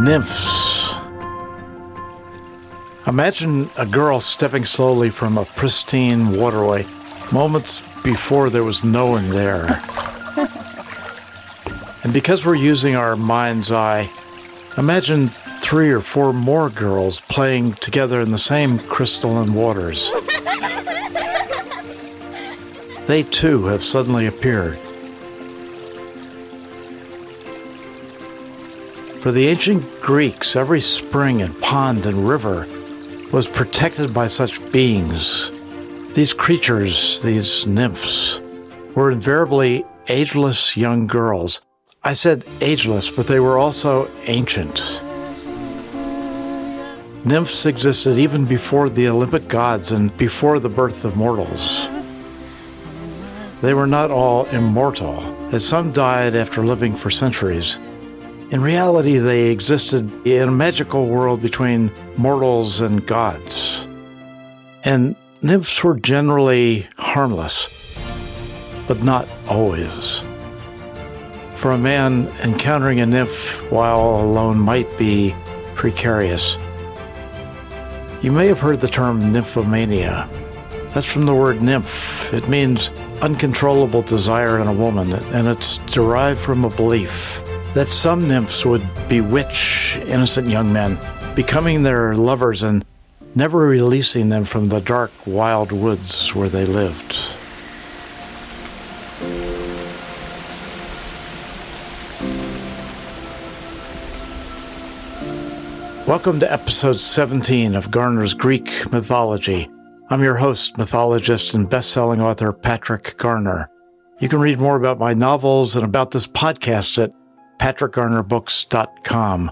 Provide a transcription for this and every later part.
Nymphs. Imagine a girl stepping slowly from a pristine waterway moments before there was no one there. and because we're using our mind's eye, imagine three or four more girls playing together in the same crystalline waters. they too have suddenly appeared. For the ancient Greeks, every spring and pond and river was protected by such beings. These creatures, these nymphs, were invariably ageless young girls. I said ageless, but they were also ancient. Nymphs existed even before the Olympic gods and before the birth of mortals. They were not all immortal, as some died after living for centuries. In reality, they existed in a magical world between mortals and gods. And nymphs were generally harmless, but not always. For a man, encountering a nymph while alone might be precarious. You may have heard the term nymphomania. That's from the word nymph. It means uncontrollable desire in a woman, and it's derived from a belief that some nymphs would bewitch innocent young men, becoming their lovers and never releasing them from the dark, wild woods where they lived. Welcome to episode 17 of Garner's Greek Mythology. I'm your host, mythologist, and best-selling author Patrick Garner. You can read more about my novels and about this podcast at patrickgarnerbooks.com.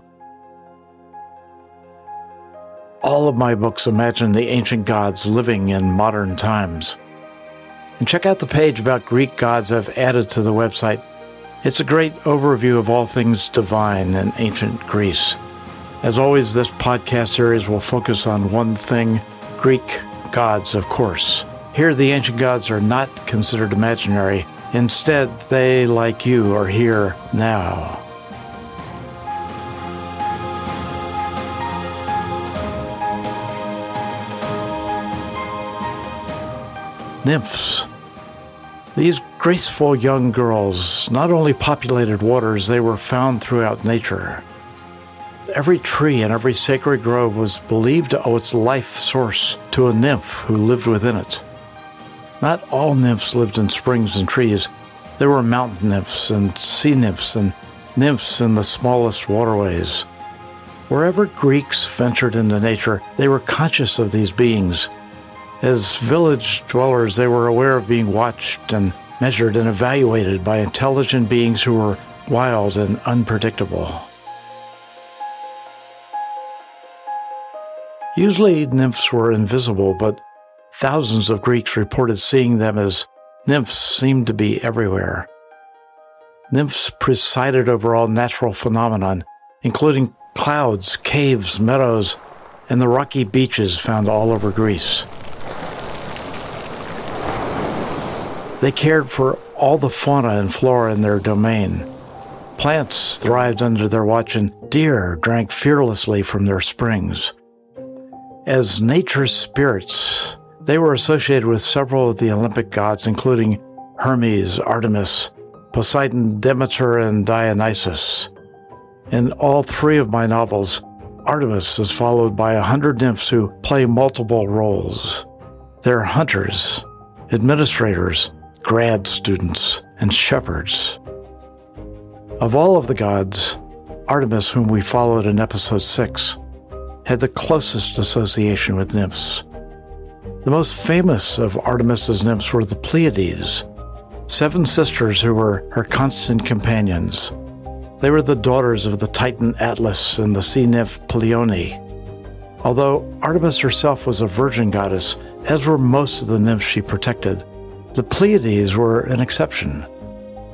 All of my books imagine the ancient gods living in modern times. And check out the page about Greek gods I've added to the website. It's a great overview of all things divine in ancient Greece. As always, this podcast series will focus on one thing Greek gods, of course. Here, the ancient gods are not considered imaginary Instead, they, like you, are here now. Nymphs. These graceful young girls not only populated waters, they were found throughout nature. Every tree and every sacred grove was believed to owe its life source to a nymph who lived within it. Not all nymphs lived in springs and trees. There were mountain nymphs and sea nymphs and nymphs in the smallest waterways. Wherever Greeks ventured into nature, they were conscious of these beings. As village dwellers, they were aware of being watched and measured and evaluated by intelligent beings who were wild and unpredictable. Usually, nymphs were invisible, but Thousands of Greeks reported seeing them as nymphs seemed to be everywhere. Nymphs presided over all natural phenomenon, including clouds, caves, meadows, and the rocky beaches found all over Greece. They cared for all the fauna and flora in their domain. Plants thrived under their watch, and deer drank fearlessly from their springs. As nature's spirits, they were associated with several of the Olympic gods, including Hermes, Artemis, Poseidon, Demeter, and Dionysus. In all three of my novels, Artemis is followed by a hundred nymphs who play multiple roles. They're hunters, administrators, grad students, and shepherds. Of all of the gods, Artemis, whom we followed in episode 6, had the closest association with nymphs. The most famous of Artemis's nymphs were the Pleiades, seven sisters who were her constant companions. They were the daughters of the Titan Atlas and the sea nymph Pleione. Although Artemis herself was a virgin goddess, as were most of the nymphs she protected, the Pleiades were an exception.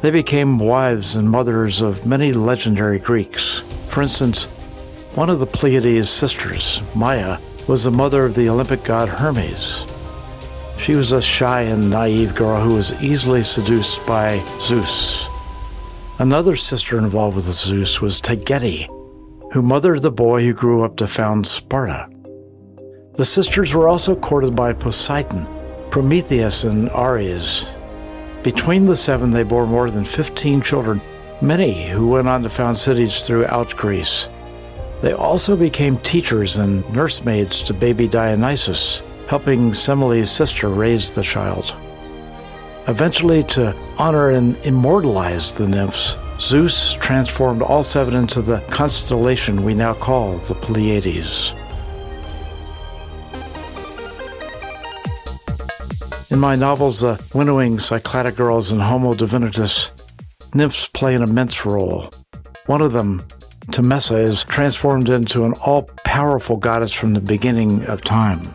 They became wives and mothers of many legendary Greeks. For instance, one of the Pleiades' sisters, Maia, was the mother of the Olympic god Hermes. She was a shy and naive girl who was easily seduced by Zeus. Another sister involved with Zeus was Taygete, who mothered the boy who grew up to found Sparta. The sisters were also courted by Poseidon, Prometheus, and Ares. Between the seven, they bore more than 15 children, many who went on to found cities throughout Greece. They also became teachers and nursemaids to baby Dionysus, helping Semele's sister raise the child. Eventually, to honor and immortalize the nymphs, Zeus transformed all seven into the constellation we now call the Pleiades. In my novels, The Winnowing, Cycladic Girls, and Homo Divinitus, nymphs play an immense role. One of them, Temessa, is transformed into an all powerful goddess from the beginning of time.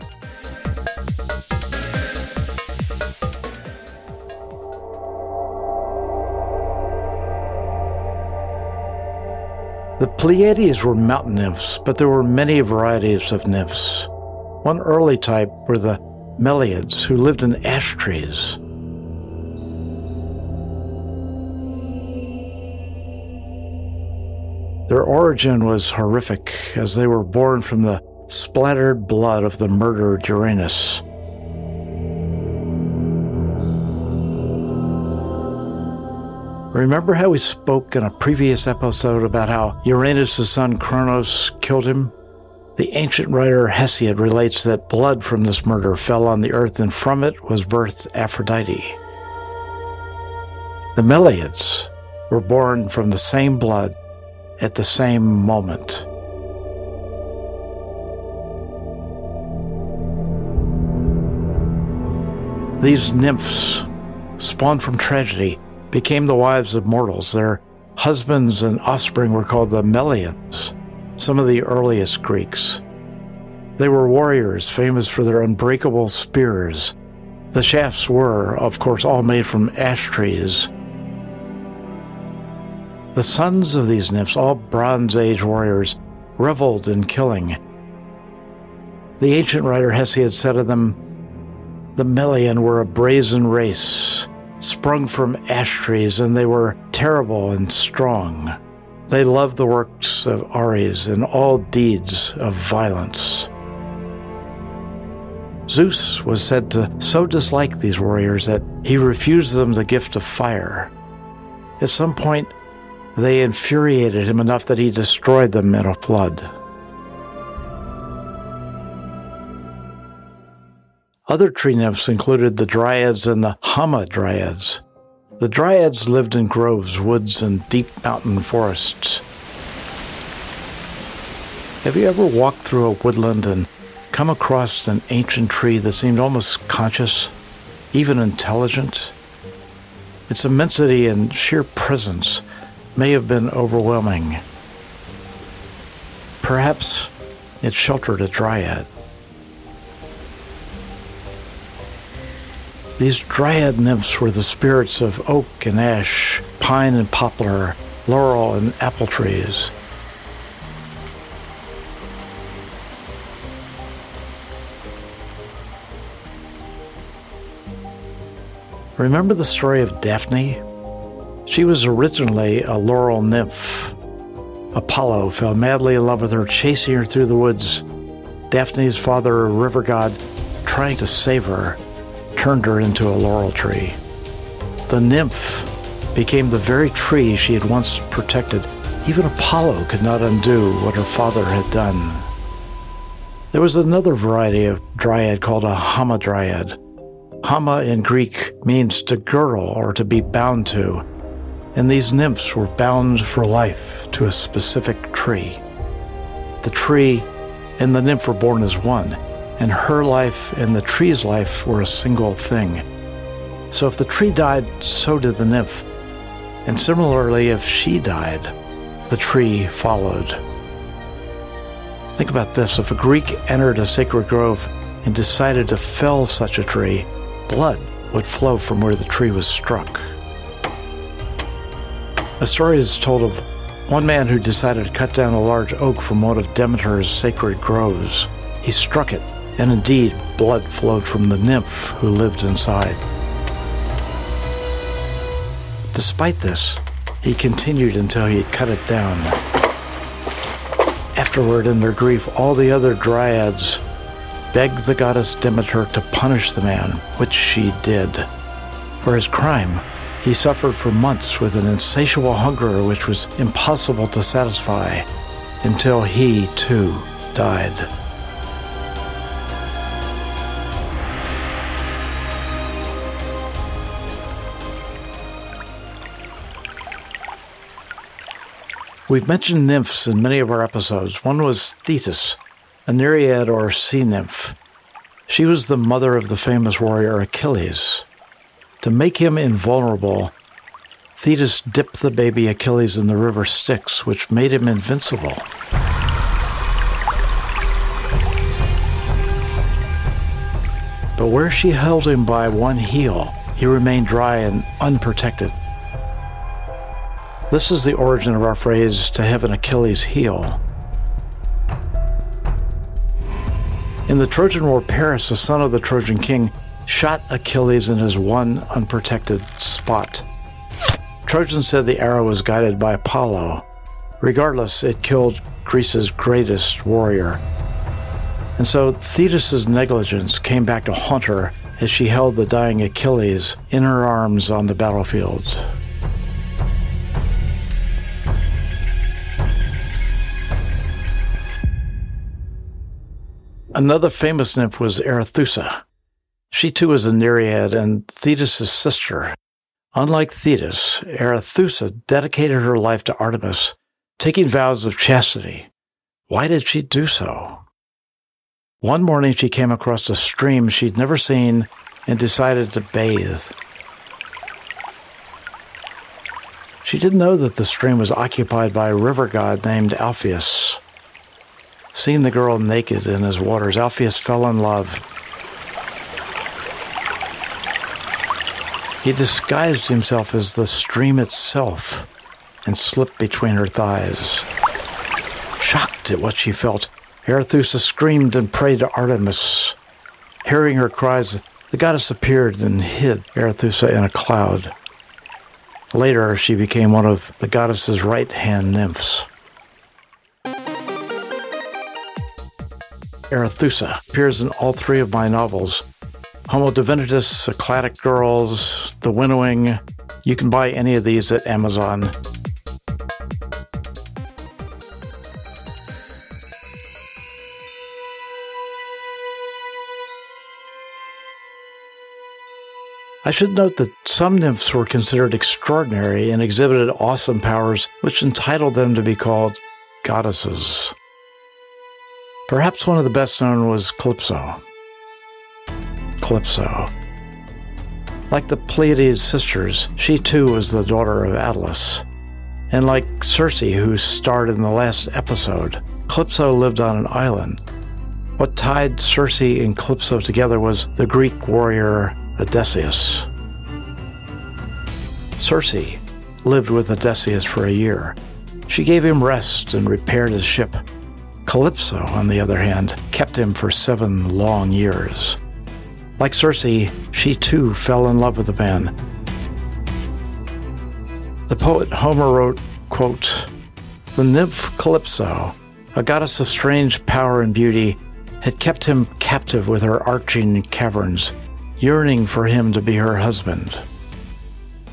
The Pleiades were mountain nymphs, but there were many varieties of nymphs. One early type were the Meliads who lived in ash trees. Their origin was horrific as they were born from the splattered blood of the murdered Uranus. Remember how we spoke in a previous episode about how Uranus' son Kronos killed him? The ancient writer Hesiod relates that blood from this murder fell on the earth, and from it was birthed Aphrodite. The Meliads were born from the same blood at the same moment. These nymphs, spawned from tragedy, became the wives of mortals. Their husbands and offspring were called the Melians some of the earliest Greeks. They were warriors famous for their unbreakable spears. The shafts were, of course, all made from ash trees. The sons of these nymphs, all Bronze Age warriors, reveled in killing. The ancient writer Hesiod said of them, The Melian were a brazen race, sprung from ash trees, and they were terrible and strong. They loved the works of Ares and all deeds of violence. Zeus was said to so dislike these warriors that he refused them the gift of fire. At some point, they infuriated him enough that he destroyed them in a flood. Other tree nymphs included the dryads and the Hama Dryads. The Dryads lived in groves, woods, and deep mountain forests. Have you ever walked through a woodland and come across an ancient tree that seemed almost conscious, even intelligent? Its immensity and sheer presence may have been overwhelming. Perhaps it sheltered a dryad. These dryad nymphs were the spirits of oak and ash, pine and poplar, laurel and apple trees. Remember the story of Daphne? She was originally a laurel nymph. Apollo fell madly in love with her, chasing her through the woods. Daphne's father, a river god, trying to save her, turned her into a laurel tree. The nymph became the very tree she had once protected. Even Apollo could not undo what her father had done. There was another variety of dryad called a hamadryad. Hama in Greek means to girdle or to be bound to, and these nymphs were bound for life to a specific tree. The tree and the nymph were born as one, and her life and the tree's life were a single thing. So if the tree died, so did the nymph. And similarly, if she died, the tree followed. Think about this if a Greek entered a sacred grove and decided to fell such a tree, blood would flow from where the tree was struck. A story is told of one man who decided to cut down a large oak from one of Demeter's sacred groves. He struck it and indeed blood flowed from the nymph who lived inside. Despite this, he continued until he had cut it down. Afterward, in their grief, all the other dryads begged the goddess Demeter to punish the man, which she did. For his crime, he suffered for months with an insatiable hunger which was impossible to satisfy until he, too, died. We've mentioned nymphs in many of our episodes. One was Thetis, a nereid or sea nymph. She was the mother of the famous warrior Achilles. To make him invulnerable, Thetis dipped the baby Achilles in the river Styx, which made him invincible. But where she held him by one heel, he remained dry and unprotected. This is the origin of our phrase, to have an Achilles heel. In the Trojan War, Paris, the son of the Trojan king, shot Achilles in his one unprotected spot. Trojans said the arrow was guided by Apollo. Regardless, it killed Greece's greatest warrior. And so Thetis's negligence came back to haunt her as she held the dying Achilles in her arms on the battlefield. Another famous nymph was Arethusa. She too was a Nereid and Thetis' sister. Unlike Thetis, Arethusa dedicated her life to Artemis, taking vows of chastity. Why did she do so? One morning she came across a stream she'd never seen and decided to bathe. She didn't know that the stream was occupied by a river god named Alpheus. Seeing the girl naked in his waters, Alpheus fell in love. He disguised himself as the stream itself and slipped between her thighs. Shocked at what she felt, Arethusa screamed and prayed to Artemis. Hearing her cries, the goddess appeared and hid Arethusa in a cloud. Later, she became one of the goddess's right hand nymphs. Arethusa appears in all three of my novels Homo Divinitus, Cycladic Girls, The Winnowing. You can buy any of these at Amazon. I should note that some nymphs were considered extraordinary and exhibited awesome powers which entitled them to be called goddesses. Perhaps one of the best known was Calypso. Calypso. Like the Pleiades sisters, she too was the daughter of Atlas. And like Circe, who starred in the last episode, Calypso lived on an island. What tied Circe and Calypso together was the Greek warrior Odysseus. Circe lived with Odysseus for a year. She gave him rest and repaired his ship. Calypso, on the other hand, kept him for seven long years. Like Circe, she too fell in love with the man. The poet Homer wrote, quote, The nymph Calypso, a goddess of strange power and beauty, had kept him captive with her arching caverns, yearning for him to be her husband.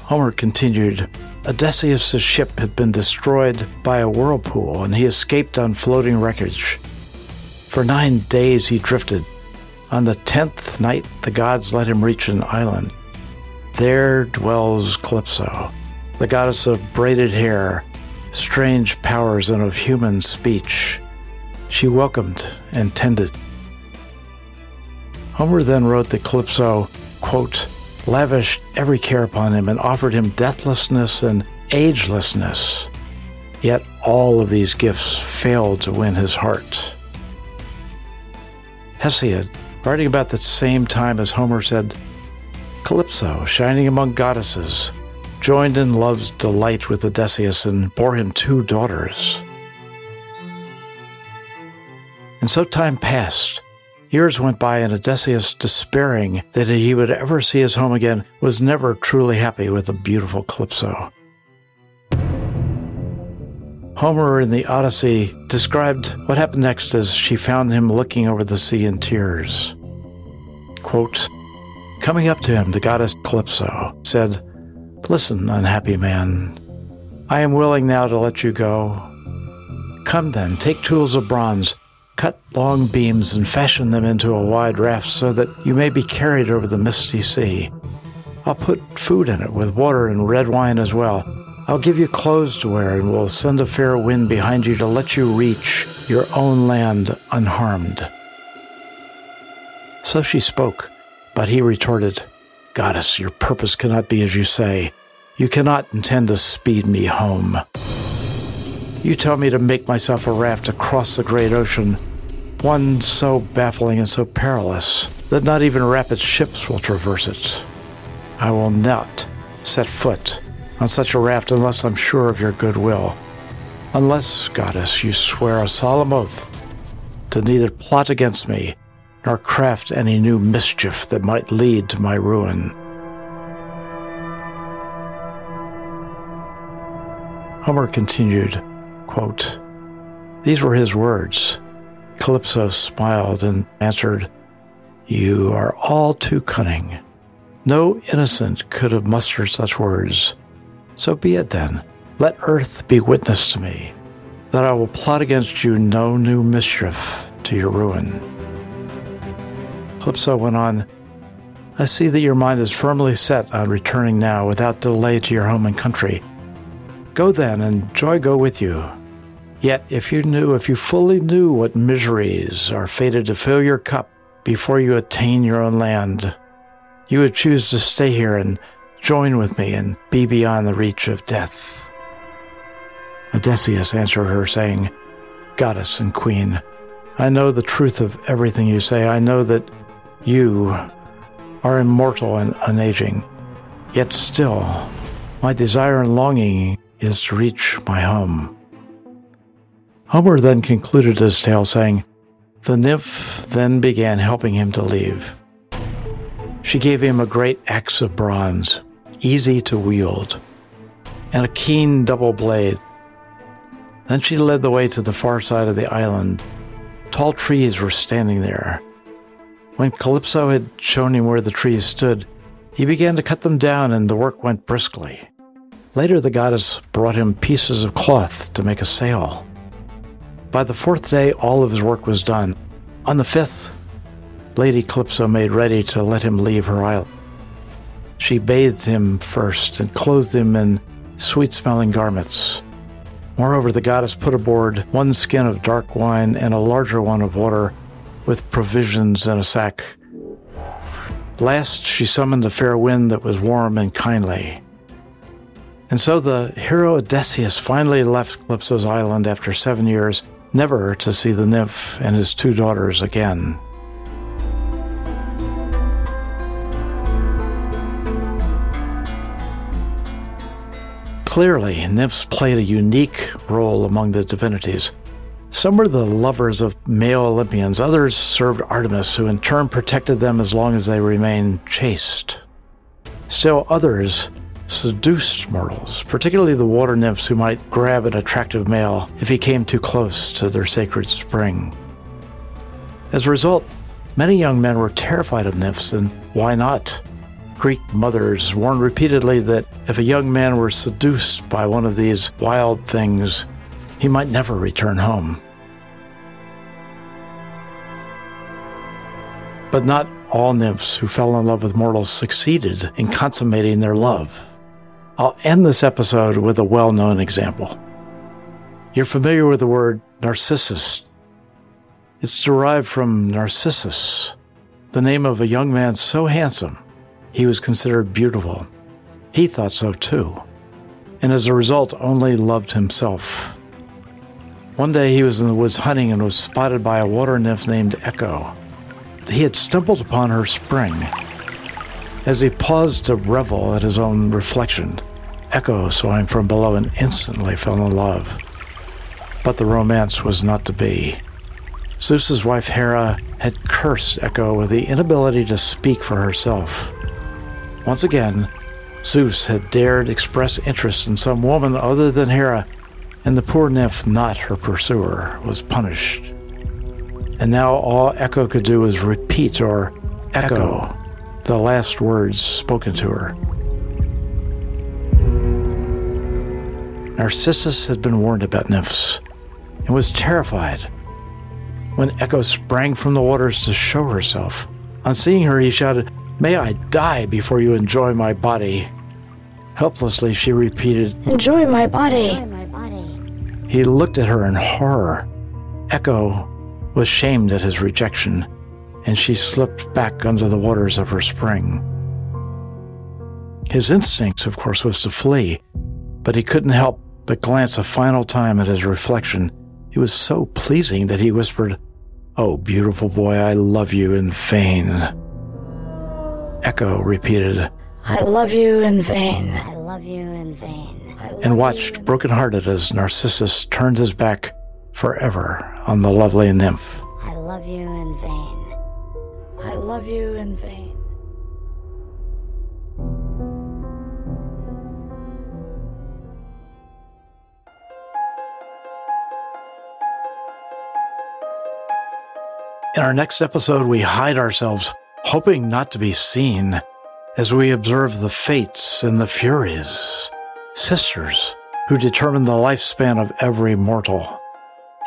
Homer continued, Odysseus' ship had been destroyed by a whirlpool and he escaped on floating wreckage. For nine days he drifted. On the tenth night, the gods let him reach an island. There dwells Calypso, the goddess of braided hair, strange powers, and of human speech. She welcomed and tended. Homer then wrote that Calypso, quote, lavished every care upon him and offered him deathlessness and agelessness. Yet all of these gifts failed to win his heart. Hesiod, writing about the same time as Homer, said, Calypso, shining among goddesses, joined in love's delight with Odysseus and bore him two daughters. And so time passed Years went by, and Odysseus, despairing that he would ever see his home again, was never truly happy with the beautiful Calypso. Homer in the Odyssey described what happened next as she found him looking over the sea in tears. Quote, Coming up to him, the goddess Calypso said, Listen, unhappy man, I am willing now to let you go. Come then, take tools of bronze, cut long beams, and fashion them into a wide raft so that you may be carried over the misty sea. I'll put food in it with water and red wine as well I'll give you clothes to wear and will send a fair wind behind you to let you reach your own land unharmed. So she spoke, but he retorted, Goddess, your purpose cannot be as you say. You cannot intend to speed me home. You tell me to make myself a raft across the great ocean, one so baffling and so perilous that not even rapid ships will traverse it. I will not set foot on such a raft unless I'm sure of your goodwill. Unless, goddess, you swear a solemn oath to neither plot against me nor craft any new mischief that might lead to my ruin. Homer continued, quote, These were his words. Calypso smiled and answered, You are all too cunning. No innocent could have mustered such words. So be it then. Let earth be witness to me, that I will plot against you no new mischief to your ruin. Calypso went on, I see that your mind is firmly set on returning now without delay to your home and country. Go then, and joy go with you. Yet, if you knew, if you fully knew what miseries are fated to fill your cup before you attain your own land, you would choose to stay here and Join with me and be beyond the reach of death. Odysseus answered her, saying, Goddess and Queen, I know the truth of everything you say. I know that you are immortal and unaging. Yet still, my desire and longing is to reach my home. Homer then concluded his tale, saying, The nymph then began helping him to leave. She gave him a great axe of bronze, easy to wield, and a keen double blade. Then she led the way to the far side of the island. Tall trees were standing there. When Calypso had shown him where the trees stood, he began to cut them down and the work went briskly. Later, the goddess brought him pieces of cloth to make a sail. By the fourth day, all of his work was done. On the fifth, Lady Calypso made ready to let him leave her island. She bathed him first and clothed him in sweet smelling garments. Moreover, the goddess put aboard one skin of dark wine and a larger one of water with provisions in a sack. Last, she summoned a fair wind that was warm and kindly. And so the hero Odysseus finally left Calypso's island after seven years, never to see the nymph and his two daughters again. Clearly, nymphs played a unique role among the divinities. Some were the lovers of male Olympians, others served Artemis, who in turn protected them as long as they remained chaste. Still others seduced mortals, particularly the water nymphs who might grab an attractive male if he came too close to their sacred spring. As a result, many young men were terrified of nymphs, and why not? Greek mothers warned repeatedly that if a young man were seduced by one of these wild things, he might never return home. But not all nymphs who fell in love with mortals succeeded in consummating their love. I'll end this episode with a well known example. You're familiar with the word narcissus. It's derived from Narcissus, the name of a young man so handsome he was considered beautiful. He thought so too, and as a result, only loved himself. One day he was in the woods hunting and was spotted by a water nymph named Echo. He had stumbled upon her spring. As he paused to revel at his own reflection, Echo saw him from below and instantly fell in love. But the romance was not to be. Zeus's wife Hera had cursed Echo with the inability to speak for herself. Once again, Zeus had dared express interest in some woman other than Hera, and the poor nymph, not her pursuer, was punished. And now all Echo could do was repeat or echo, echo. the last words spoken to her. Narcissus had been warned about nymphs and was terrified. When Echo sprang from the waters to show herself, on seeing her, he shouted, May I die before you enjoy my body. Helplessly, she repeated, Enjoy my body. He looked at her in horror. Echo was shamed at his rejection, and she slipped back under the waters of her spring. His instinct, of course, was to flee, but he couldn't help but glance a final time at his reflection. It was so pleasing that he whispered, Oh, beautiful boy, I love you in vain. Echo repeated, I love you in vain. I love you in vain. And watched broken-hearted as Narcissus turned his back forever on the lovely nymph. I love you in vain. I love you in vain. In our next episode, we hide ourselves, hoping not to be seen, as we observe the fates and the furies, sisters who determine the lifespan of every mortal,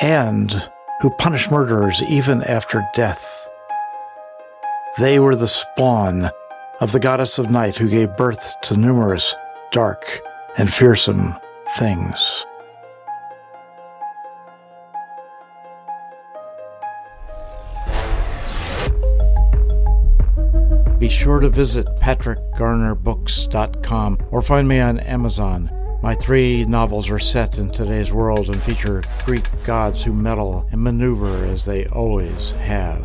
and who punish murderers even after death. They were the spawn of the goddess of night who gave birth to numerous dark and fearsome things. Be sure to visit patrickgarnerbooks.com or find me on Amazon. My three novels are set in today's world and feature Greek gods who meddle and maneuver as they always have.